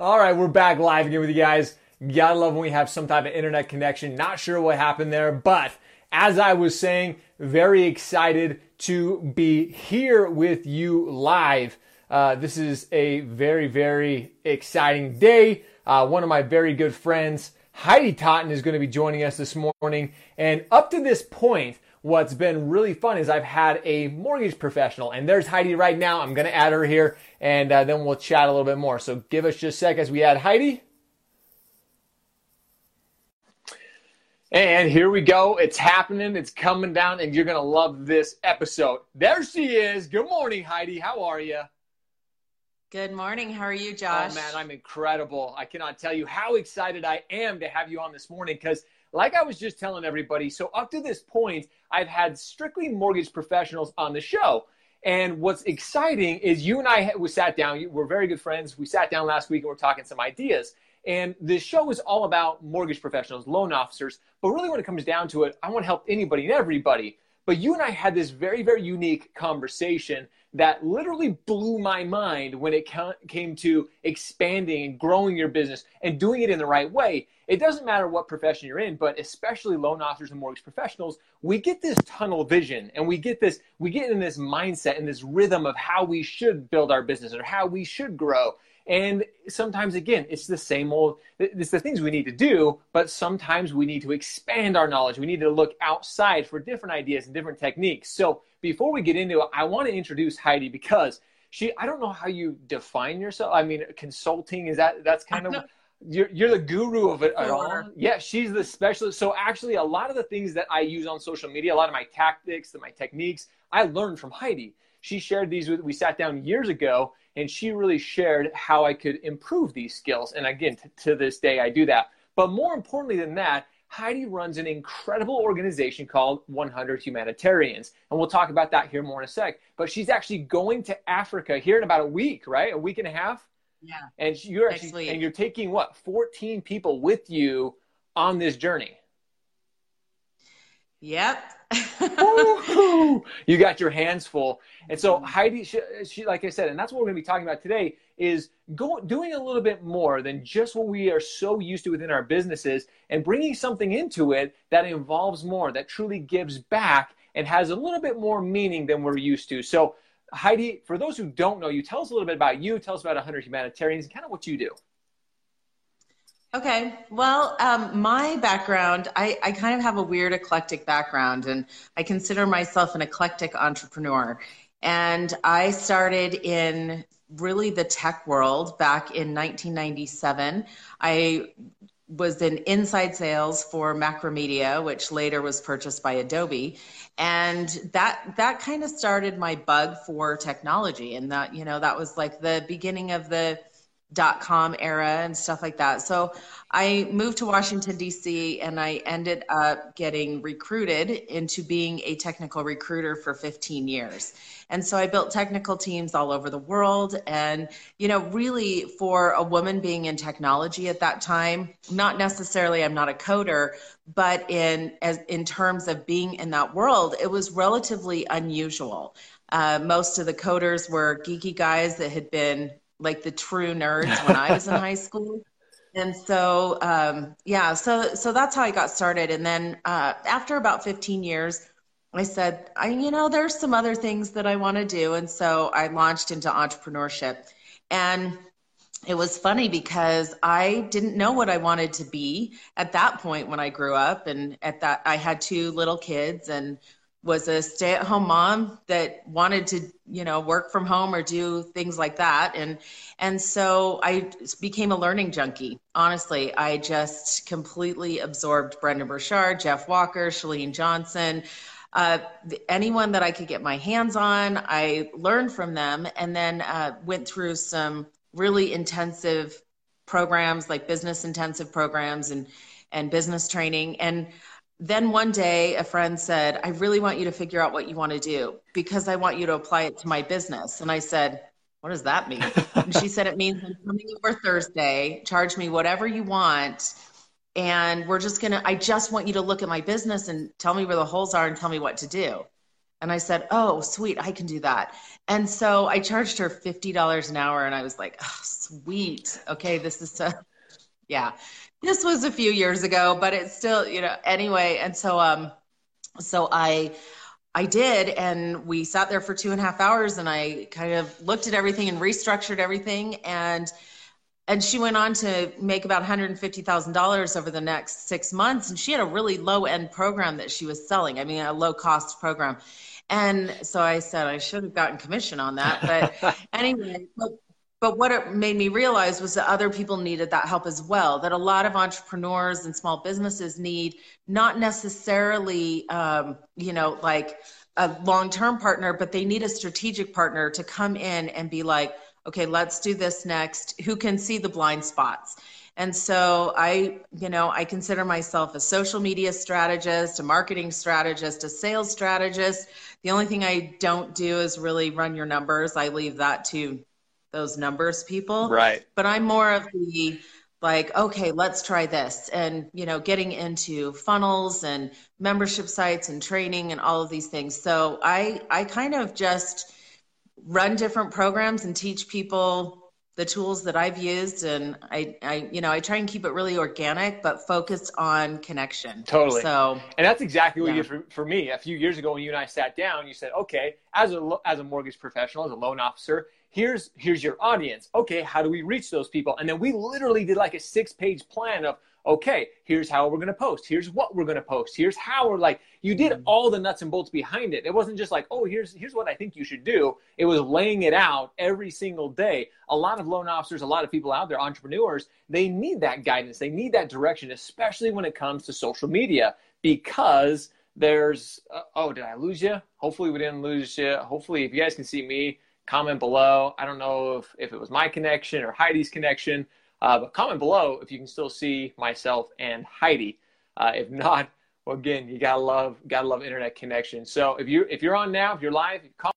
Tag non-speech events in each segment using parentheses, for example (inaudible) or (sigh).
All right, we're back live again with you guys. Gotta love when we have some type of internet connection. Not sure what happened there, but as I was saying, very excited to be here with you live. Uh, this is a very, very exciting day. Uh, one of my very good friends, Heidi Totten, is going to be joining us this morning. And up to this point, what's been really fun is I've had a mortgage professional, and there's Heidi right now. I'm going to add her here, and uh, then we'll chat a little bit more. So give us just a sec as we add Heidi. And here we go. It's happening. It's coming down, and you're going to love this episode. There she is. Good morning, Heidi. How are you? Good morning. How are you, Josh? Oh, man, I'm incredible. I cannot tell you how excited I am to have you on this morning because, like I was just telling everybody, so up to this point, I've had strictly mortgage professionals on the show. And what's exciting is you and I we sat down. We're very good friends. We sat down last week and we're talking some ideas. And the show is all about mortgage professionals, loan officers. But really, when it comes down to it, I want to help anybody and everybody. But you and I had this very, very unique conversation that literally blew my mind when it came to expanding and growing your business and doing it in the right way. It doesn't matter what profession you're in, but especially loan officers and mortgage professionals, we get this tunnel vision and we get this, we get in this mindset and this rhythm of how we should build our business or how we should grow. And sometimes, again, it's the same old, it's the things we need to do, but sometimes we need to expand our knowledge. We need to look outside for different ideas and different techniques. So before we get into it, I want to introduce Heidi because she, I don't know how you define yourself. I mean, consulting, is that, that's kind of, (laughs) you're, you're the guru of it at all. Yeah, she's the specialist. So actually, a lot of the things that I use on social media, a lot of my tactics, my techniques, I learned from Heidi. She shared these with, we sat down years ago and she really shared how I could improve these skills. And again, t- to this day, I do that. But more importantly than that, Heidi runs an incredible organization called 100 Humanitarians. And we'll talk about that here more in a sec. But she's actually going to Africa here in about a week, right? A week and a half? Yeah. And you're actually, and you're taking what, 14 people with you on this journey. Yep. (laughs) you got your hands full. And so mm-hmm. Heidi, she, she, like I said, and that's what we're going to be talking about today is go, doing a little bit more than just what we are so used to within our businesses and bringing something into it that involves more, that truly gives back and has a little bit more meaning than we're used to. So Heidi, for those who don't know you, tell us a little bit about you, tell us about 100 Humanitarians and kind of what you do. Okay. Well, um, my background, I, I kind of have a weird eclectic background, and I consider myself an eclectic entrepreneur. And I started in really the tech world back in 1997. I was in inside sales for Macromedia, which later was purchased by Adobe. And that that kind of started my bug for technology. And that, you know, that was like the beginning of the dot com era and stuff like that. So I moved to Washington, D.C., and I ended up getting recruited into being a technical recruiter for 15 years. And so I built technical teams all over the world. And, you know, really for a woman being in technology at that time, not necessarily, I'm not a coder, but in, as, in terms of being in that world, it was relatively unusual. Uh, most of the coders were geeky guys that had been like the true nerds when I was in (laughs) high school. And so, um, yeah, so so that's how I got started. And then uh, after about 15 years, I said, I, you know, there's some other things that I want to do, and so I launched into entrepreneurship. And it was funny because I didn't know what I wanted to be at that point when I grew up, and at that I had two little kids and was a stay-at-home mom that wanted to you know work from home or do things like that. And and so i became a learning junkie honestly. I just completely absorbed brendon burchard jeff walker Chalene johnson uh, anyone that i could get my hands on. I learned from them and then uh, went through some really intensive programs like business intensive programs and and business training. And then one day a friend said, I really want you to figure out what you want to do because I want you to apply it to my business. And I said, What does that mean? and she said, It means I'm coming over Thursday, charge me whatever you want. And we're just going to, I just want you to look at my business and tell me where the holes are and tell me what to do. And I said, Oh, sweet, I can do that. And so I charged her $50 an hour. And I was like, Oh, sweet. Okay, this is, a, (laughs) yeah, this was a few years ago, but it's still, you know, anyway. And so, um, so I, I did, and we sat there for two and a half hours, and I kind of looked at everything and restructured everything, and and she went on to make about $150,000 over the next six months. And she had a really low end program that she was selling. I mean, a low cost program. And so I said, I should have gotten commission on that. But (laughs) anyway, but, but what it made me realize was that other people needed that help as well. That a lot of entrepreneurs and small businesses need not necessarily, um, you know, like a long term partner, but they need a strategic partner to come in and be like, okay, let's do this next. Who can see the blind spots? And so I, you know, I consider myself a social media strategist, a marketing strategist, a sales strategist. The only thing I don't do is really run your numbers. I leave that to those numbers people. Right. But I'm more of the like, okay, let's try this. And, you know, getting into funnels and membership sites and training and all of these things. So I I kind of just run different programs and teach people the tools that I've used and I, I you know I try and keep it really organic but focused on connection totally so and that's exactly what yeah. you did for, for me a few years ago when you and I sat down you said okay as a as a mortgage professional as a loan officer here's here's your audience okay how do we reach those people and then we literally did like a six page plan of okay, here's how we're going to post. Here's what we're going to post. Here's how we're like, you did mm-hmm. all the nuts and bolts behind it. It wasn't just like, oh, here's, here's what I think you should do. It was laying it out every single day. A lot of loan officers, a lot of people out there, entrepreneurs, they need that guidance. They need that direction, especially when it comes to social media, because there's, uh, oh, did I lose you? Hopefully we didn't lose you. Hopefully if you guys can see me, comment below. I don't know if, if it was my connection or Heidi's connection. Uh, but comment below if you can still see myself and Heidi. Uh, if not, well, again, you gotta love gotta love internet connection. So if you if you're on now, if you're live, call.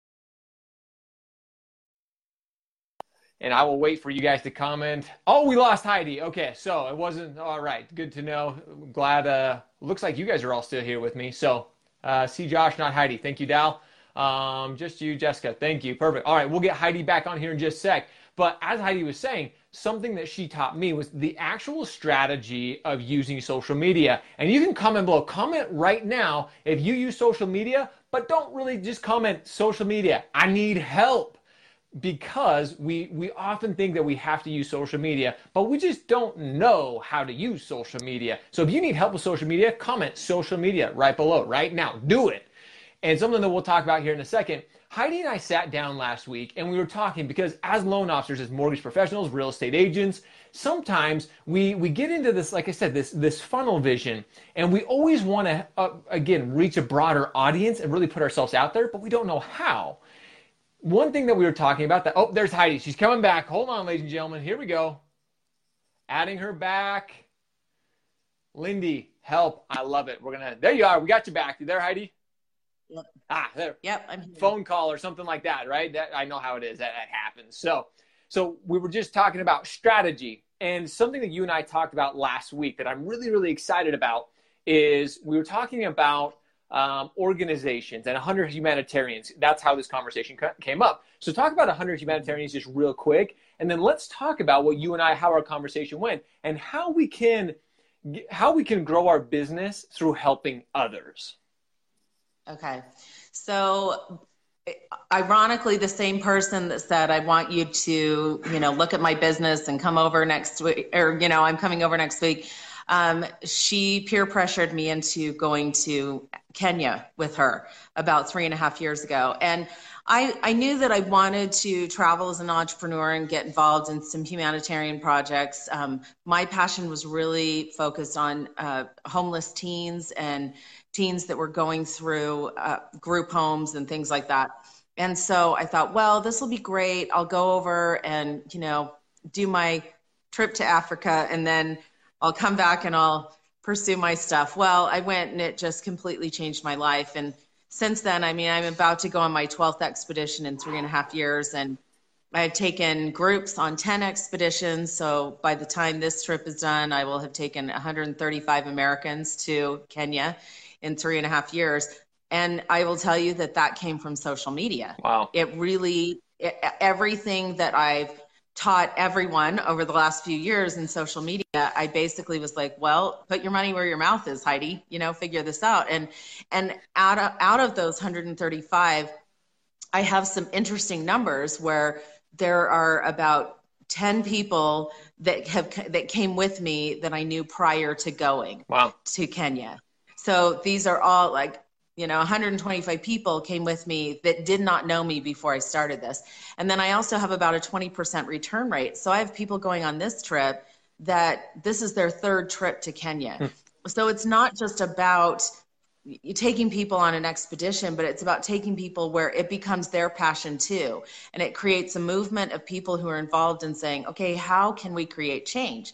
And I will wait for you guys to comment. Oh, we lost Heidi. Okay, so it wasn't all right. Good to know. Glad. Uh, looks like you guys are all still here with me. So uh, see Josh, not Heidi. Thank you, Dal. Um, just you, Jessica. Thank you. Perfect. All right, we'll get Heidi back on here in just a sec. But as Heidi was saying, something that she taught me was the actual strategy of using social media. And you can comment below. Comment right now if you use social media, but don't really just comment social media. I need help because we we often think that we have to use social media, but we just don't know how to use social media. So if you need help with social media, comment social media right below right now. Do it. And something that we'll talk about here in a second Heidi and I sat down last week and we were talking because as loan officers, as mortgage professionals, real estate agents, sometimes we, we get into this, like I said, this, this funnel vision and we always want to, uh, again, reach a broader audience and really put ourselves out there, but we don't know how. One thing that we were talking about that, oh, there's Heidi. She's coming back. Hold on, ladies and gentlemen. Here we go. Adding her back. Lindy, help. I love it. We're to, there you are. We got you back. You there, Heidi? Ah, there. Yep. I'm here. Phone call or something like that, right? That I know how it is. That, that happens. So, so we were just talking about strategy and something that you and I talked about last week that I'm really, really excited about is we were talking about um, organizations and 100 humanitarians. That's how this conversation came up. So talk about 100 humanitarians just real quick, and then let's talk about what you and I, how our conversation went, and how we can, how we can grow our business through helping others. Okay. So ironically the same person that said i want you to you know look at my business and come over next week or you know i'm coming over next week um, she peer pressured me into going to kenya with her about three and a half years ago. And I, I knew that i wanted to travel as an entrepreneur and get involved in some humanitarian projects. Um, my passion was really focused on uh, homeless teens and teens that were going through uh, group homes and things like that. And so I thought, well, this will be great. I'll go over and, you know, do my trip to Africa and then I'll come back and I'll pursue my stuff. Well, I went and it just completely changed my life. And since then, I mean, I'm about to go on my 12th expedition in three and a half years. And I've taken groups on 10 expeditions. So by the time this trip is done, I will have taken 135 Americans to Kenya in three and a half years. And I will tell you that that came from social media. Wow. It really, it, everything that I've taught everyone over the last few years in social media, I basically was like, well, put your money where your mouth is, Heidi, you know, figure this out. And, and out of, out of those 135, I have some interesting numbers where there are about 10 people that have that came with me that I knew prior to going wow. to Kenya. So these are all like you know 125 people came with me that did not know me before I started this. And then I also have about a 20% return rate. So I have people going on this trip that this is their third trip to Kenya. Hmm. so it's not just about taking people on an expedition, but it's about taking people where it becomes their passion too. And it creates a movement of people who are involved in saying, okay, how can we create change?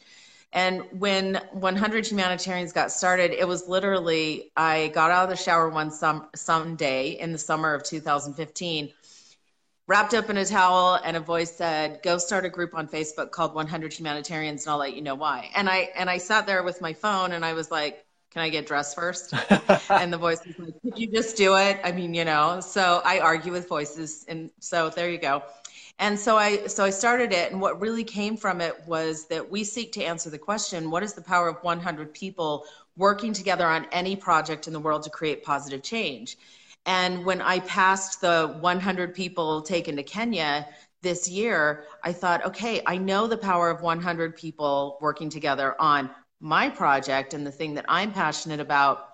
And when 100 Humanitarians got started, it was literally I got out of the shower one some some day in the summer of 2015, wrapped up in a towel, and a voice said, "Go start a group on Facebook called 100 Humanitarians, and I'll let you know why." And I and I sat there with my phone, and I was like, can I get dressed first? (laughs) and the voice was like, could you just do it? I mean, you know, so I argue with voices. And so there you go. And so I, so I started it. And what really came from it was that we seek to answer the question, what is the power of 100 people working together on any project in the world to create positive change? And when I passed the 100 people taken to Kenya, this year, I thought, okay, I know the power of 100 people working together on my project and the thing that I'm passionate about,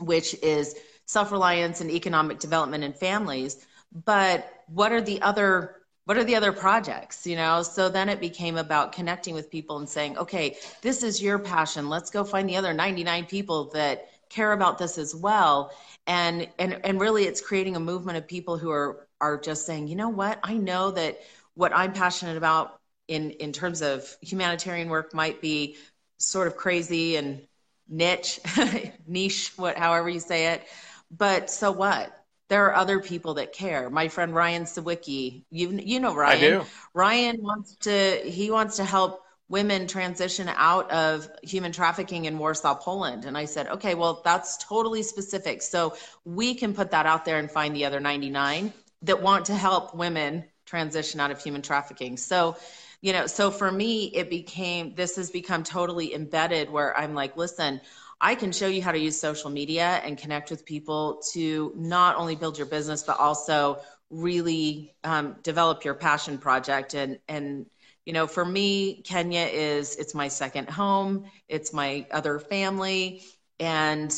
which is self reliance and economic development in families. But what are the other what are the other projects you know so then it became about connecting with people and saying okay this is your passion let's go find the other 99 people that care about this as well and and and really it's creating a movement of people who are are just saying you know what i know that what i'm passionate about in in terms of humanitarian work might be sort of crazy and niche, (laughs) niche, what, however you say it. But so what? There are other people that care. My friend Ryan Sawicki, you you know Ryan. I do. Ryan wants to he wants to help women transition out of human trafficking in Warsaw, Poland. And I said, okay, well, that's totally specific. So we can put that out there and find the other 99 that want to help women transition out of human trafficking. So you know so for me it became this has become totally embedded where i'm like listen i can show you how to use social media and connect with people to not only build your business but also really um, develop your passion project and and you know for me kenya is it's my second home it's my other family and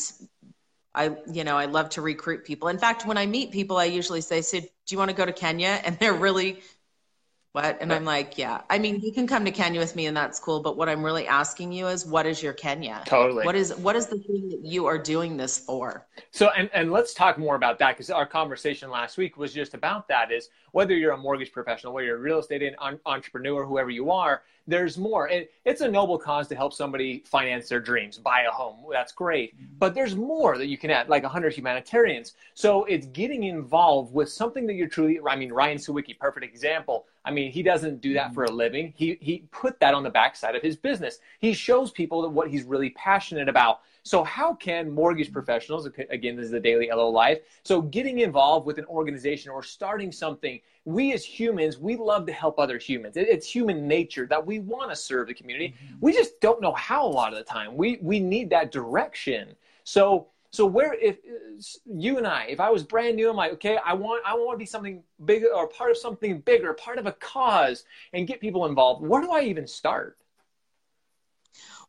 I, you know, I love to recruit people. In fact, when I meet people, I usually say, "So, do you want to go to Kenya?" And they're really what? And I'm like, yeah. I mean, you can come to Kenya with me and that's cool, but what I'm really asking you is what is your Kenya? Totally. What is what is the thing that you are doing this for? So and and let's talk more about that because our conversation last week was just about that is whether you're a mortgage professional, whether you're a real estate entrepreneur, whoever you are, there's more. It, it's a noble cause to help somebody finance their dreams, buy a home. That's great. But there's more that you can add, like 100 humanitarians. So it's getting involved with something that you're truly, I mean, Ryan Sawicki, perfect example. I mean, he doesn't do that for a mm-hmm. living. He, he put that on the backside of his business. He shows people that what he's really passionate about. So how can mortgage professionals, again, this is the daily LO life, so getting involved with an organization or starting something, we as humans, we love to help other humans. It's human nature that we want to serve the community. Mm-hmm. We just don't know how a lot of the time. We, we need that direction. So, so where if you and I, if I was brand new, I'm like, okay, I want I want to be something bigger or part of something bigger, part of a cause, and get people involved. Where do I even start?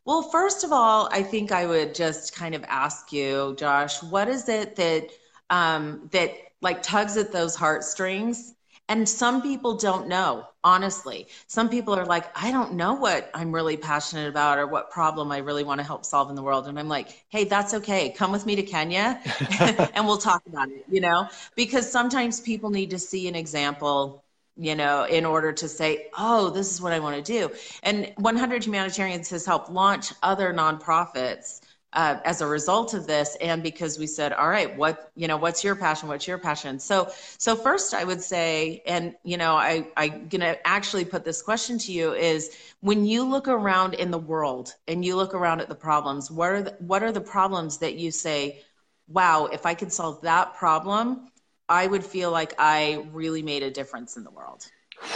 Well, first of all, I think I would just kind of ask you, Josh, what is it that um, that like tugs at those heartstrings? And some people don't know, honestly. Some people are like, I don't know what I'm really passionate about or what problem I really want to help solve in the world. And I'm like, hey, that's okay. Come with me to Kenya (laughs) (laughs) and we'll talk about it, you know? Because sometimes people need to see an example you know, in order to say, oh, this is what I want to do. And 100 Humanitarians has helped launch other nonprofits uh, as a result of this, and because we said, all right, what you know, what's your passion? What's your passion? So, so first, I would say, and you know, I I'm gonna actually put this question to you: is when you look around in the world and you look around at the problems, what are the, what are the problems that you say? wow, if I could solve that problem, I would feel like I really made a difference in the world?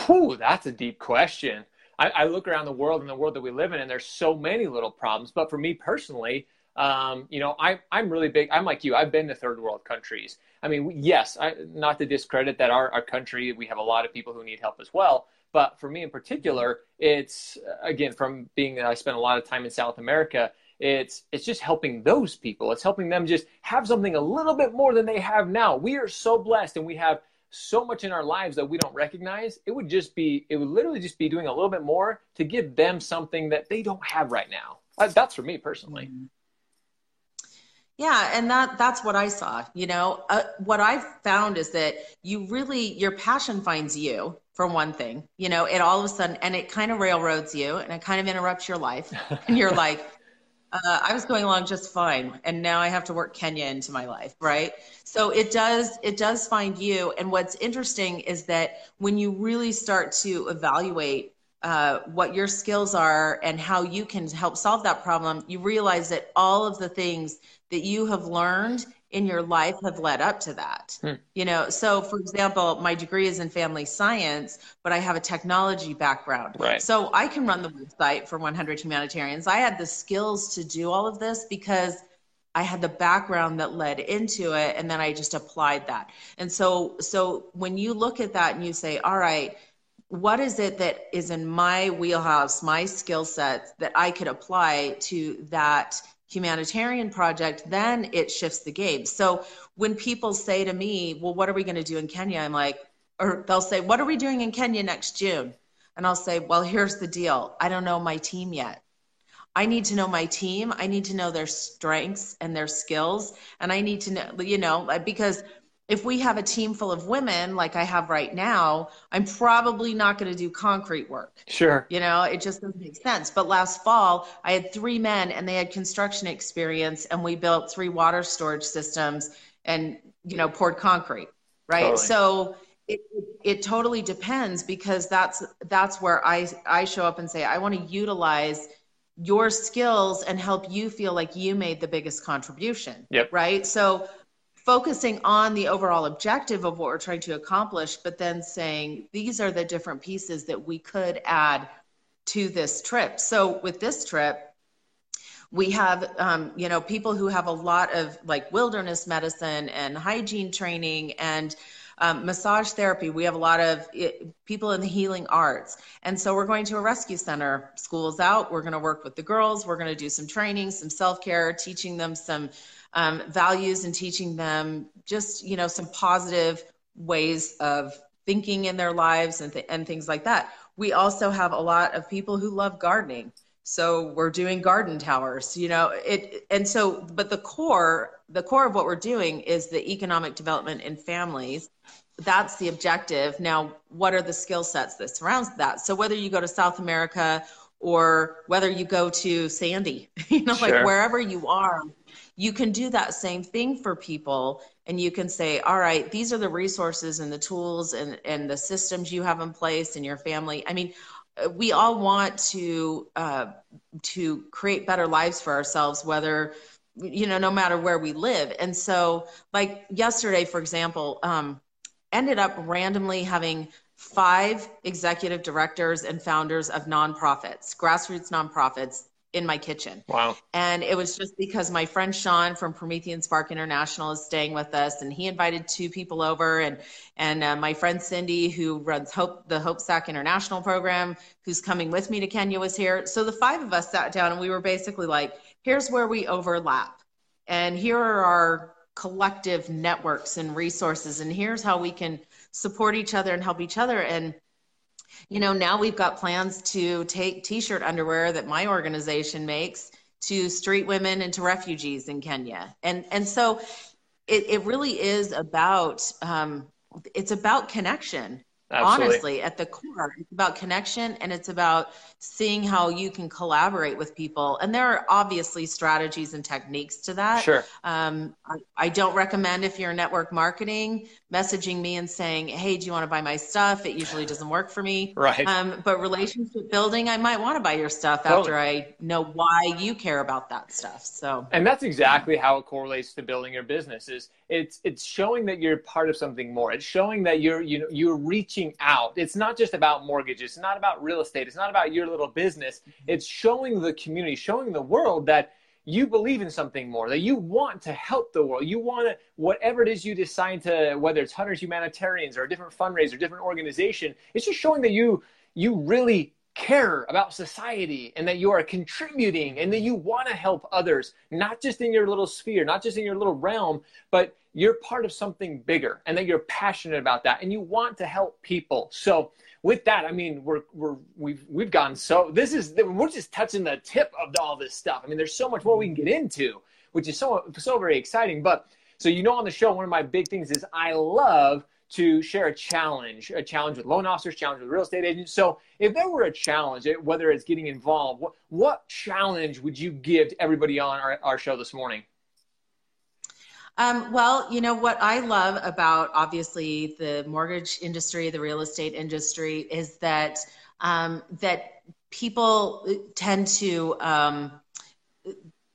Whew, that's a deep question. I, I look around the world and the world that we live in, and there's so many little problems. But for me personally, um, you know, I, I'm really big. I'm like you. I've been to third world countries. I mean, yes, I, not to discredit that our, our country, we have a lot of people who need help as well. But for me in particular, it's again from being that I spent a lot of time in South America. It's it's just helping those people. It's helping them just have something a little bit more than they have now. We are so blessed, and we have so much in our lives that we don't recognize. It would just be it would literally just be doing a little bit more to give them something that they don't have right now. That's for me personally. Mm-hmm. Yeah, and that that's what I saw. You know, uh, what I've found is that you really your passion finds you for one thing. You know, it all of a sudden and it kind of railroads you and it kind of interrupts your life, (laughs) and you're like, uh, I was going along just fine, and now I have to work Kenya into my life, right? So it does it does find you. And what's interesting is that when you really start to evaluate uh, what your skills are and how you can help solve that problem, you realize that all of the things that you have learned in your life have led up to that. Hmm. You know, so for example, my degree is in family science, but I have a technology background. Right. So I can run the website for 100 Humanitarians. I had the skills to do all of this because I had the background that led into it and then I just applied that. And so so when you look at that and you say, "All right, what is it that is in my wheelhouse, my skill set that I could apply to that humanitarian project, then it shifts the game. So when people say to me, well, what are we going to do in Kenya? I'm like, or they'll say, what are we doing in Kenya next June? And I'll say, well, here's the deal. I don't know my team yet. I need to know my team. I need to know their strengths and their skills. And I need to know, you know, because if we have a team full of women like I have right now, I'm probably not going to do concrete work. Sure. You know, it just doesn't make sense. But last fall, I had three men and they had construction experience and we built three water storage systems and, you know, poured concrete. Right. Totally. So it, it totally depends because that's that's where I I show up and say I want to utilize your skills and help you feel like you made the biggest contribution. Yep. Right. So focusing on the overall objective of what we're trying to accomplish, but then saying these are the different pieces that we could add to this trip. So with this trip, we have um, you know people who have a lot of like wilderness medicine and hygiene training and um, massage therapy. We have a lot of it, people in the healing arts. And so we're going to a rescue center. School's out. We're going to work with the girls. We're going to do some training some self-care teaching them some um, values and teaching them just you know some positive ways of thinking in their lives and, th- and things like that. We also have a lot of people who love gardening. So we're doing garden towers you know it and so but the core the core of what we're doing is the economic development in families. That's the objective. Now what are the skill sets that surrounds that? So whether you go to south america or whether you go to sandy (laughs) you know sure. like wherever you are you can do that same thing for people and you can say all right these are the resources and the tools and, and the systems you have in place in your family. I mean we all want to uh, to create better lives for ourselves whether you know no matter where we live. And so like yesterday for example um, ended up randomly having five executive directors and founders of nonprofits grassroots nonprofits in my kitchen. Wow. And it was just because my friend Sean from Promethean Spark International is staying with us and he invited two people over and and uh, my friend Cindy who runs Hope the Hope Sack International program who's coming with me to Kenya was here. So the five of us sat down and we were basically like here's where we overlap. And here are our collective networks and resources and here's how we can support each other and help each other and you know, now we've got plans to take t-shirt underwear that my organization makes to street women and to refugees in Kenya. And and so it, it really is about um, it's about connection. Absolutely. honestly at the core it's about connection and it's about seeing how you can collaborate with people and there are obviously strategies and techniques to that Sure. um, I, I don't recommend if you're network marketing messaging me and saying hey do you want to buy my stuff it usually doesn't work for me Right. um, but relationship building i might want to buy your stuff Totally. after i know why you care about that stuff so And that's exactly how it correlates to building your business. Is it's it's showing that you're part of something more. It's showing that you're you know you're reaching out. It's not just about mortgages. It's not about real estate. It's not about your little business. It's showing the community, showing the world that you believe in something more, that you want to help the world. You want to, whatever it is you decide to, whether it's 100 Humanitarians or a different fundraiser, different organization, it's just showing that you, you really care about society and that you are contributing and that you want to help others, not just in your little sphere, not just in your little realm, but you're part of something bigger and that you're passionate about that and you want to help people. So with that, I mean, we're, we're, we've, we've gone so, this is, we're just touching the tip of all this stuff. I mean, there's so much more we can get into, which is so, so very exciting. But so, you know, on the show, one of my big things is I love to share a challenge, a challenge with loan officers, challenge with real estate agents. So, if there were a challenge, whether it's getting involved, what, what challenge would you give to everybody on our, our show this morning? Um, well, you know what I love about obviously the mortgage industry, the real estate industry, is that um, that people tend to um,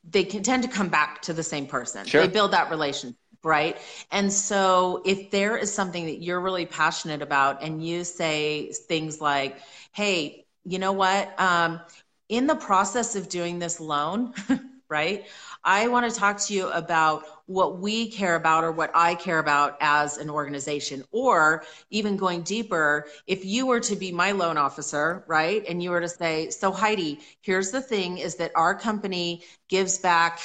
they can tend to come back to the same person. Sure. They build that relationship right? And so if there is something that you're really passionate about and you say things like, hey, you know what? Um, in the process of doing this loan, (laughs) right? I want to talk to you about what we care about or what I care about as an organization. Or even going deeper, if you were to be my loan officer, right? And you were to say, so Heidi, here's the thing is that our company gives back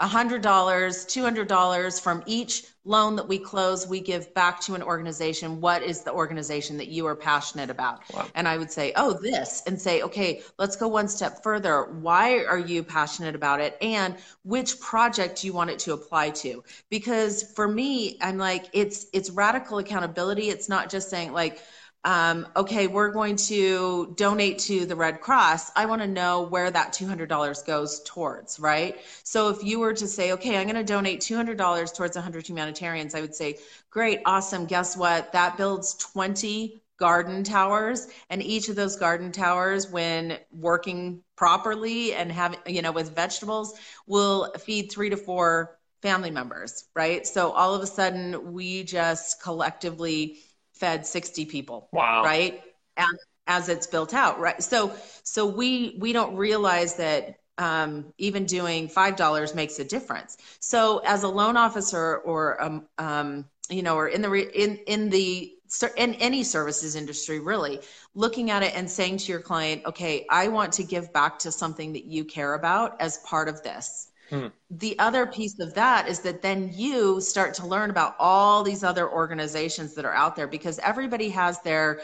$100, $200 from each loan that we close, we give back to an organization. What is the organization that you are passionate about? Wow. And I would say, oh, this, and say, okay, let's go one step further. Why are you passionate about it? And which project do you want it to apply to? Because for me, I'm like, it's it's radical accountability. It's not just saying like, um, okay, we're going to donate to the Red Cross. I want to know where that $200 goes towards, right? So if you were to say, okay, I'm going to donate $200 towards 100 humanitarians, I would say, great, awesome. Guess what? That builds 20 garden towers and each of those garden towers when working properly and having you know with vegetables will feed 3 to 4 family members right so all of a sudden we just collectively fed 60 people wow. right? And as it's built out right? So so we we don't realize that um, even doing five dollars makes a difference. So as a loan officer or um, um, you know or in the re- in in the in any services industry really looking at it and saying to your client okay i want to give back to something that you care about as part of this Hmm. The other piece of that is that then you start to learn about all these other organizations that are out there because everybody has their,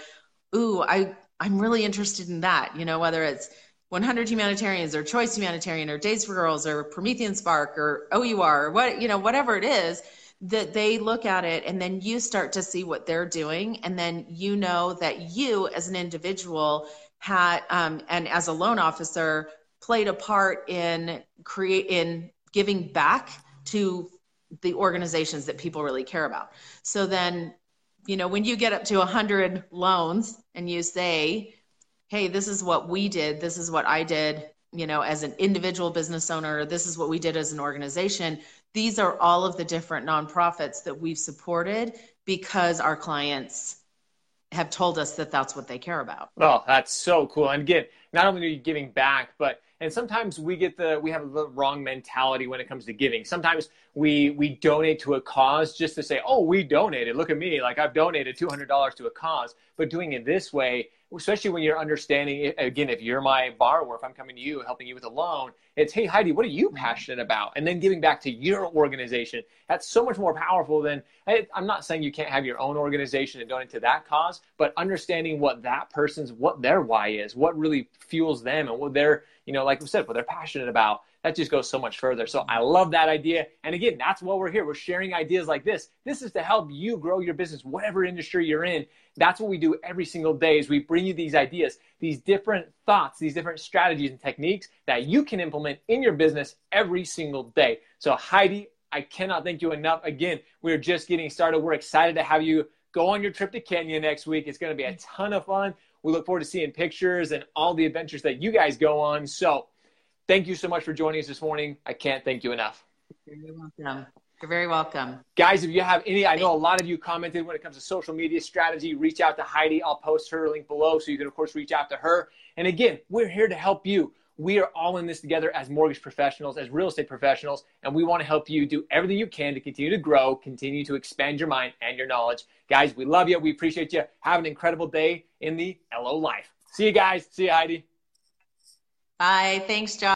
ooh, I, I'm really interested in that. You know, whether it's 100 Humanitarians or Choice Humanitarian or Days for Girls or Promethean Spark or OUR or what, you know, whatever it is, that they look at it and then you start to see what they're doing. And then you know that you as an individual had, um, and as a loan officer, played a part in create in giving back to the organizations that people really care about. So then, you know, when you get up to 100 loans and you say, "Hey, this is what we did. This is what I did." You know, as an individual business owner, this is what we did as an organization. These are all of the different nonprofits that we've supported because our clients have told us that that's what they care about. Oh, that's so cool. And again, not only are you giving back, but and sometimes we get the we have the wrong mentality when it comes to giving. Sometimes we we donate to a cause just to say, "Oh, we donated. Look at me. Like I've donated $200 to a cause." But doing it this way, especially when you're understanding eh, again, if you're my borrower, if I'm coming to you helping you with a loan, it's, "Hey, Heidi, what are you passionate about?" And then giving back to your organization. That's so much more powerful than I'm not saying you can't have your own organization and donate to that cause, but understanding what that person's what their why is, what really fuels them and what they're, you know, like we said, what they're passionate about. that just goes so much further. So I love that idea. And again, that's why we're here. We're sharing ideas like this. This is to help you grow your business, whatever industry you're in. That's what we do every single day is we bring you these ideas, these different thoughts, these different strategies and techniques that you can implement in your business every single day. So Heidi, I cannot thank you enough. Again, we're just getting started. We're excited to have you go on your trip to Kenya next week. It's going to be a ton of fun. We look forward to seeing pictures and all the adventures that you guys go on. So, thank you so much for joining us this morning. I can't thank you enough. You're welcome. You're very welcome. Guys, if you have any, I know a lot of you commented when it comes to social media strategy, reach out to Heidi. I'll post her link below so you can, of course, reach out to her. And again, we're here to help you. We are all in this together as mortgage professionals, as real estate professionals, and we want to help you do everything you can to continue to grow, continue to expand your mind and your knowledge. Guys, we love you. We appreciate you. Have an incredible day in the LO life. See you guys. See you, Heidi. Bye. Thanks, John.